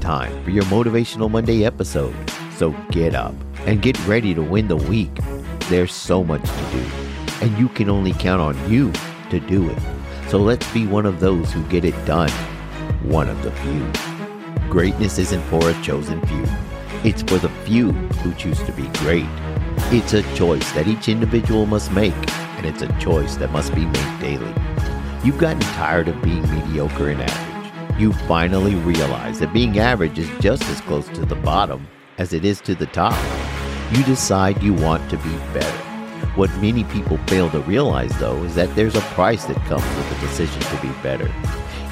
time for your Motivational Monday episode. So get up and get ready to win the week. There's so much to do, and you can only count on you to do it. So let's be one of those who get it done, one of the few. Greatness isn't for a chosen few, it's for the few who choose to be great. It's a choice that each individual must make, and it's a choice that must be made daily. You've gotten tired of being mediocre and average. You finally realize that being average is just as close to the bottom as it is to the top. You decide you want to be better. What many people fail to realize, though, is that there's a price that comes with the decision to be better.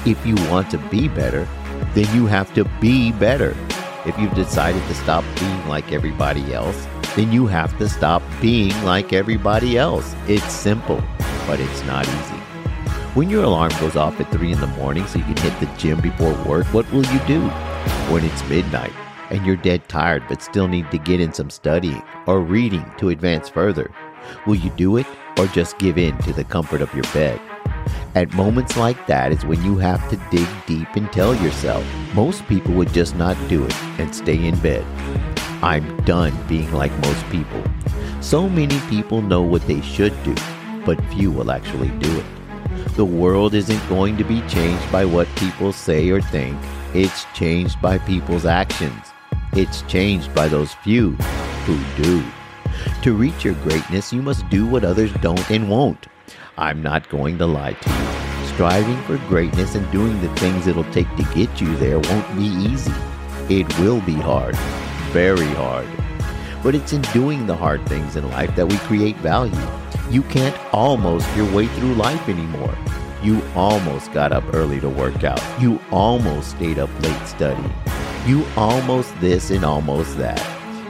If you want to be better, then you have to be better. If you've decided to stop being like everybody else, then you have to stop being like everybody else. It's simple, but it's not easy. When your alarm goes off at 3 in the morning so you can hit the gym before work, what will you do? When it's midnight and you're dead tired but still need to get in some studying or reading to advance further, will you do it or just give in to the comfort of your bed? At moments like that is when you have to dig deep and tell yourself, most people would just not do it and stay in bed. I'm done being like most people. So many people know what they should do, but few will actually do it. The world isn't going to be changed by what people say or think. It's changed by people's actions. It's changed by those few who do. To reach your greatness, you must do what others don't and won't. I'm not going to lie to you. Striving for greatness and doing the things it'll take to get you there won't be easy. It will be hard, very hard. But it's in doing the hard things in life that we create value. You can't almost your way through life anymore. You almost got up early to work out. You almost stayed up late studying. You almost this and almost that.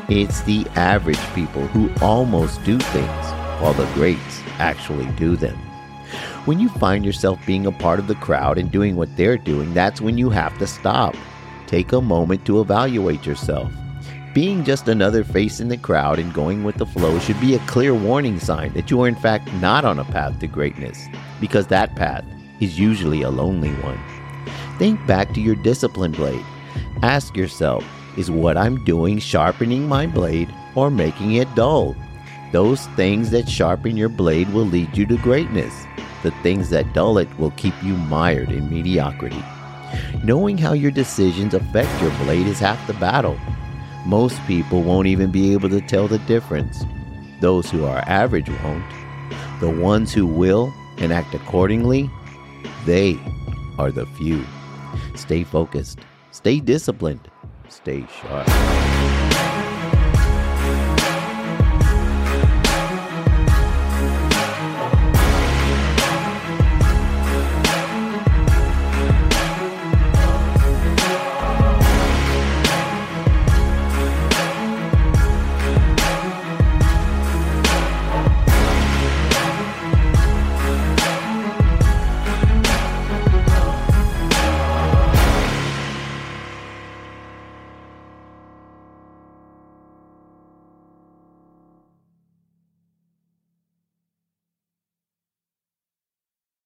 It's the average people who almost do things while the greats actually do them. When you find yourself being a part of the crowd and doing what they're doing, that's when you have to stop. Take a moment to evaluate yourself. Being just another face in the crowd and going with the flow should be a clear warning sign that you are, in fact, not on a path to greatness, because that path is usually a lonely one. Think back to your discipline blade. Ask yourself, is what I'm doing sharpening my blade or making it dull? Those things that sharpen your blade will lead you to greatness. The things that dull it will keep you mired in mediocrity. Knowing how your decisions affect your blade is half the battle. Most people won't even be able to tell the difference. Those who are average won't. The ones who will and act accordingly, they are the few. Stay focused, stay disciplined, stay sharp.